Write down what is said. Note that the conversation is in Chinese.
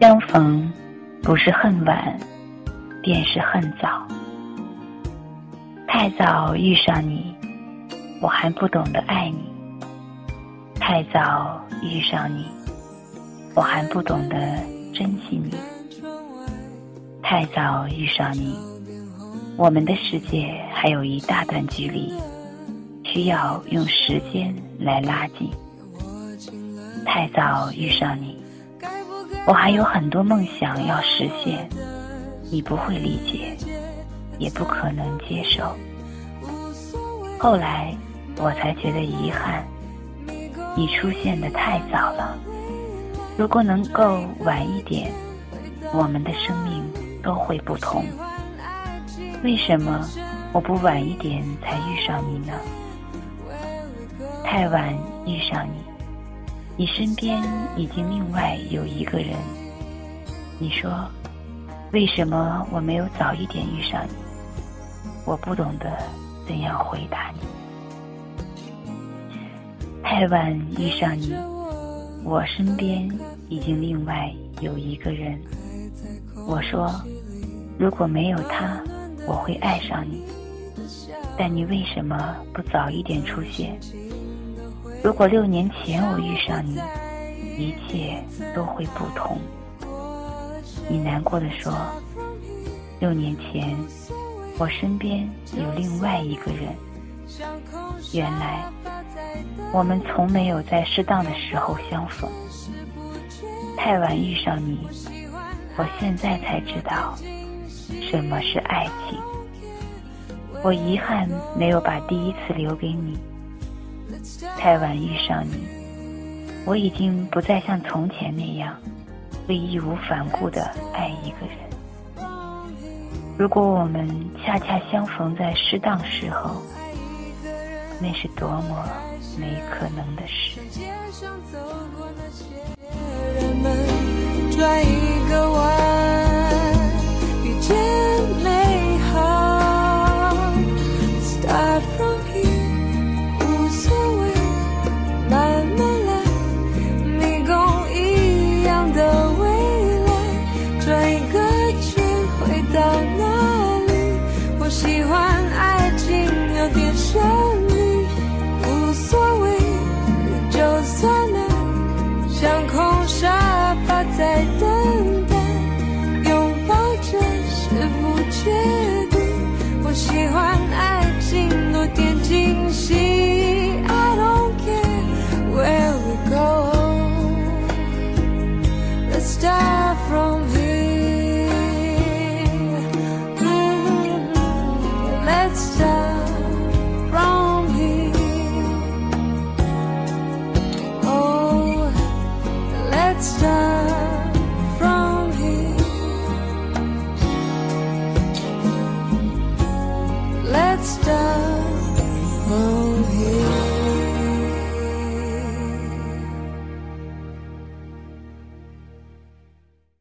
相逢不是恨晚，便是恨早。太早遇上你，我还不懂得爱你；太早遇上你，我还不懂得珍惜你；太早遇上你，我们的世界还有一大段距离，需要用时间来拉近。太早遇上你，我还有很多梦想要实现，你不会理解，也不可能接受。后来我才觉得遗憾，你出现的太早了。如果能够晚一点，我们的生命都会不同。为什么我不晚一点才遇上你呢？太晚遇上你。你身边已经另外有一个人，你说，为什么我没有早一点遇上你？我不懂得怎样回答你。太晚遇上你，我身边已经另外有一个人。我说，如果没有他，我会爱上你。但你为什么不早一点出现？如果六年前我遇上你，一切都会不同。你难过的说：“六年前，我身边有另外一个人。原来，我们从没有在适当的时候相逢。太晚遇上你，我现在才知道什么是爱情。我遗憾没有把第一次留给你。”太晚遇上你，我已经不再像从前那样，会义无反顾的爱一个人。如果我们恰恰相逢在适当时候，那是多么没可能的事。在。